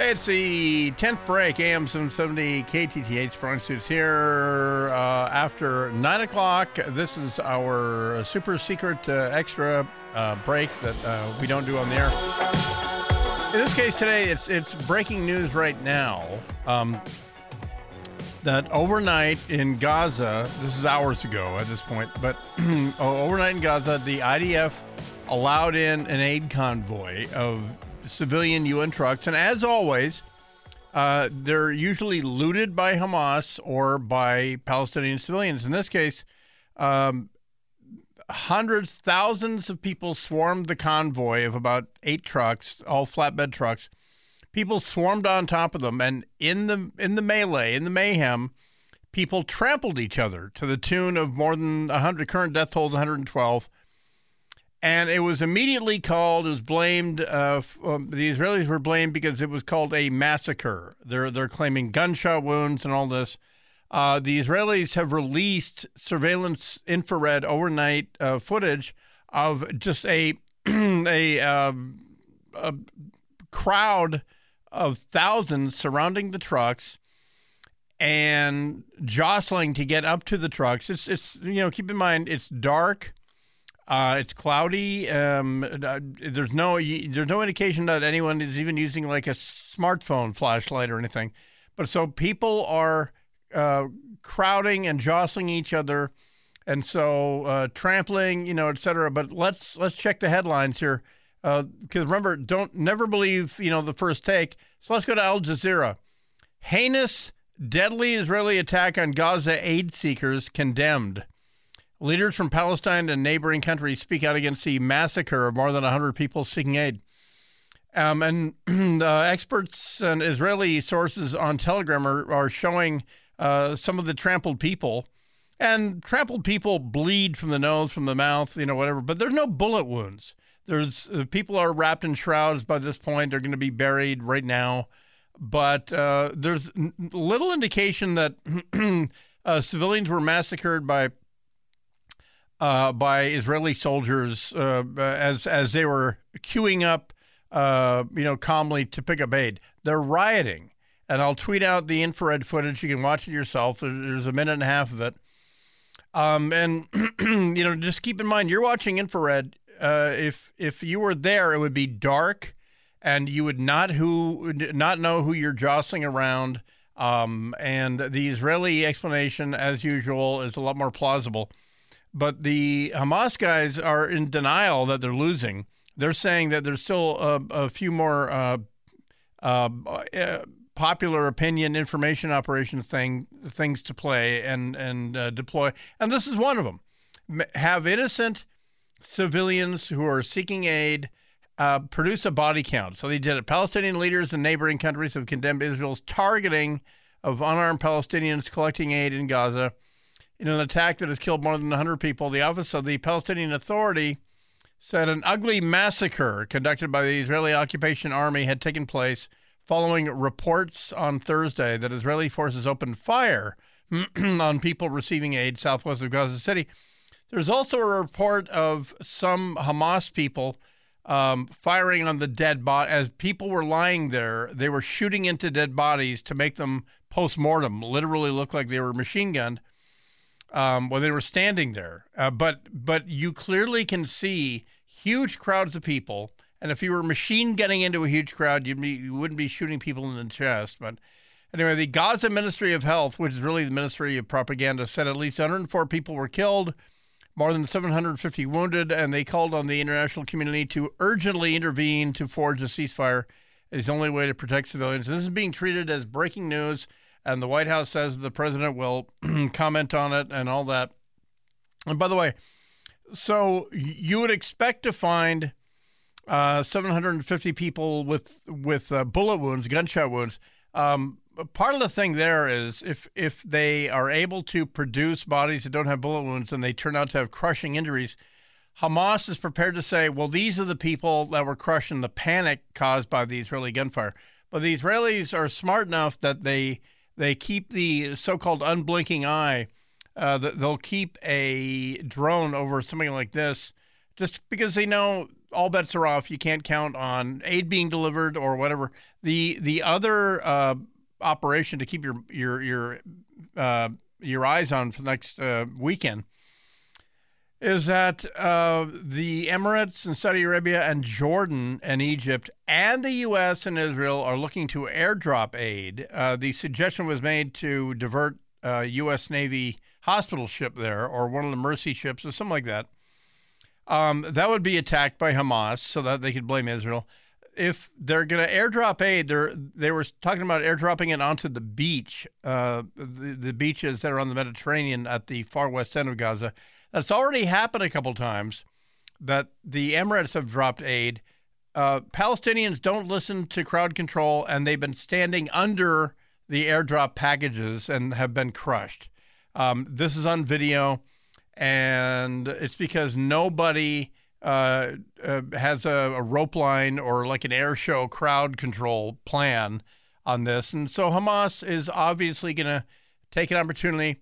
It's the 10th break, AM 770 KTTH. Brian Suits here uh, after 9 o'clock. This is our super secret uh, extra uh, break that uh, we don't do on the air. In this case today, it's it's breaking news right now um, that overnight in Gaza, this is hours ago at this point, but overnight in Gaza, the IDF allowed in an aid convoy of civilian UN trucks. And as always, uh, they're usually looted by Hamas or by Palestinian civilians. In this case, um, hundreds, thousands of people swarmed the convoy of about eight trucks, all flatbed trucks. People swarmed on top of them, and in the in the melee, in the mayhem, people trampled each other to the tune of more than 100. Current death tolls 112 and it was immediately called. It was blamed. Uh, um, the Israelis were blamed because it was called a massacre. They're they're claiming gunshot wounds and all this. Uh, the Israelis have released surveillance infrared overnight uh, footage of just a a, um, a crowd of thousands surrounding the trucks and jostling to get up to the trucks. It's it's you know keep in mind it's dark uh, it's cloudy. Um, uh, there's no there's no indication that anyone is even using like a smartphone flashlight or anything. But so people are uh, crowding and jostling each other, and so uh, trampling, you know, et cetera. But let's let's check the headlines here, because uh, remember, don't never believe you know the first take. So let's go to Al Jazeera. Heinous, deadly Israeli attack on Gaza aid seekers condemned. Leaders from Palestine and neighboring countries speak out against the massacre of more than 100 people seeking aid. Um, and uh, experts and Israeli sources on Telegram are, are showing uh, some of the trampled people. And trampled people bleed from the nose, from the mouth, you know, whatever. But there's no bullet wounds. There's uh, people are wrapped in shrouds by this point. They're going to be buried right now. But uh, there's little indication that uh, civilians were massacred by uh, by Israeli soldiers uh, as as they were queuing up, uh, you know, calmly to pick up aid. They're rioting, and I'll tweet out the infrared footage. You can watch it yourself. There's a minute and a half of it. Um, and you know, just keep in mind you're watching infrared. Uh, if if you were there, it would be dark, and you would not who not know who you're jostling around. Um, and the Israeli explanation, as usual, is a lot more plausible. But the Hamas guys are in denial that they're losing. They're saying that there's still a, a few more uh, uh, uh, popular opinion information operations thing things to play and and uh, deploy, and this is one of them. Have innocent civilians who are seeking aid uh, produce a body count. So they did it. Palestinian leaders in neighboring countries have condemned Israel's targeting of unarmed Palestinians collecting aid in Gaza in an attack that has killed more than 100 people. The Office of the Palestinian Authority said an ugly massacre conducted by the Israeli occupation army had taken place following reports on Thursday that Israeli forces opened fire on people receiving aid southwest of Gaza City. There's also a report of some Hamas people um, firing on the dead body. As people were lying there, they were shooting into dead bodies to make them post mortem, literally look like they were machine gunned um, when they were standing there. Uh, but but you clearly can see huge crowds of people. And if you were machine gunning into a huge crowd, you'd be, you wouldn't be shooting people in the chest. But anyway, the Gaza Ministry of Health, which is really the Ministry of Propaganda, said at least 104 people were killed, more than 750 wounded, and they called on the international community to urgently intervene to forge a ceasefire. It's the only way to protect civilians. this is being treated as breaking news and the White House says the president will comment on it and all that. And by the way, so you would expect to find uh, 750 people with with uh, bullet wounds, gunshot wounds. Um, part of the thing there is if if they are able to produce bodies that don't have bullet wounds and they turn out to have crushing injuries, Hamas is prepared to say, well, these are the people that were crushed in the panic caused by the Israeli gunfire. But the Israelis are smart enough that they they keep the so-called unblinking eye. Uh, they'll keep a drone over something like this, just because they know all bets are off. You can't count on aid being delivered or whatever. The the other uh, operation to keep your your your uh, your eyes on for the next uh, weekend is that uh, the Emirates and Saudi Arabia and Jordan and Egypt and the U.S. and Israel are looking to airdrop aid. Uh, the suggestion was made to divert U.S. Uh, Navy hospital ship there or one of the Mercy ships or something like that. Um, that would be attacked by Hamas so that they could blame Israel. If they're going to airdrop aid, they they were talking about airdropping it onto the beach, uh, the, the beaches that are on the Mediterranean at the far west end of Gaza that's already happened a couple times that the Emirates have dropped aid. Uh, Palestinians don't listen to crowd control, and they've been standing under the airdrop packages and have been crushed. Um, this is on video, and it's because nobody uh, uh, has a, a, rope line or like an air show crowd control plan on this. And so Hamas is obviously going to take an opportunity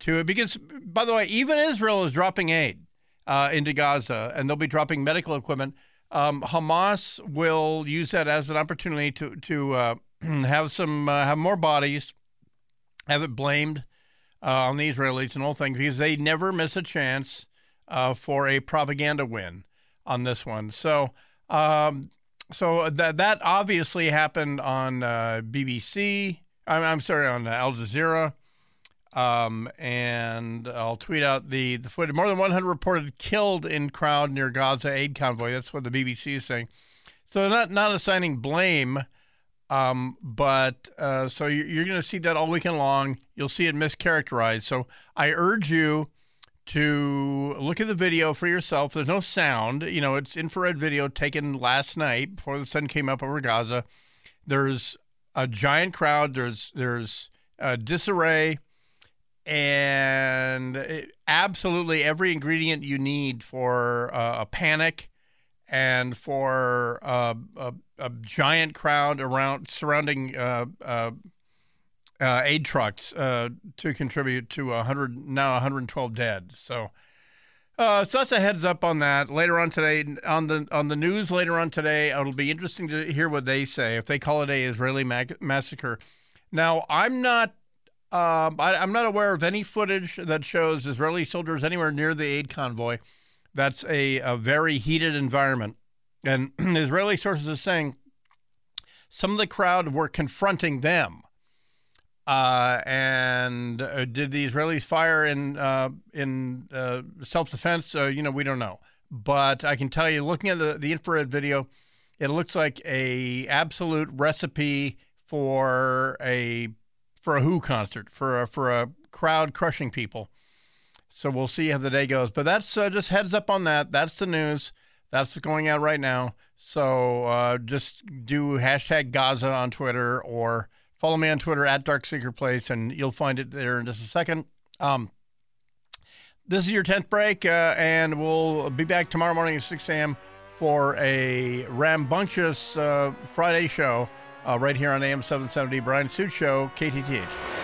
to it because, by the way, even Israel is dropping aid uh, into Gaza, and they'll be dropping medical equipment. Um, Hamas will use that as an opportunity to to uh, have some uh, have more bodies, have it blamed uh, on the Israelis and all things because they never miss a chance uh, for a propaganda win on this one. So. Um, so that that obviously happened on uh, BBC. I'm, I'm sorry, on Al Jazeera. Um, and I'll tweet out the, the footage. More than 100 reported killed in crowd near Gaza aid convoy. That's what the BBC is saying. So not not assigning blame, um, but uh, so you're, you're going to see that all weekend long. You'll see it mischaracterized. So I urge you to look at the video for yourself. There's no sound. You know, it's infrared video taken last night before the sun came up over Gaza. There's a giant crowd. There's there's a disarray and it, absolutely every ingredient you need for uh, a panic and for uh, a, a, giant crowd around surrounding uh, uh, uh aid trucks uh, to contribute to 100 now 112 dead. So. So that's a heads up on that. Later on today, on the on the news later on today, it'll be interesting to hear what they say if they call it a Israeli massacre. Now, I'm not um, I, am not aware of any footage that shows Israeli soldiers anywhere near the aid convoy. That's a, a very heated environment. And Israeli sources are saying some of the crowd were confronting them. Uh, and uh, did the Israelis fire in uh, in uh, self defense? Uh, you know, we don't know. But I can tell you, looking at the, the infrared video, it looks like a absolute recipe for a for a Who concert for a, for a crowd crushing people. So we'll see how the day goes. But that's uh, just heads up on that. That's the news. That's going out right now. So uh, just do hashtag Gaza on Twitter or follow me on Twitter at Dark Secret Place, and you'll find it there in just a second. Um, this is your 10th break, uh, and we'll be back tomorrow morning at 6 a.m. for a rambunctious uh, Friday show uh, right here on AM 770, Brian Suits Show, KTTH.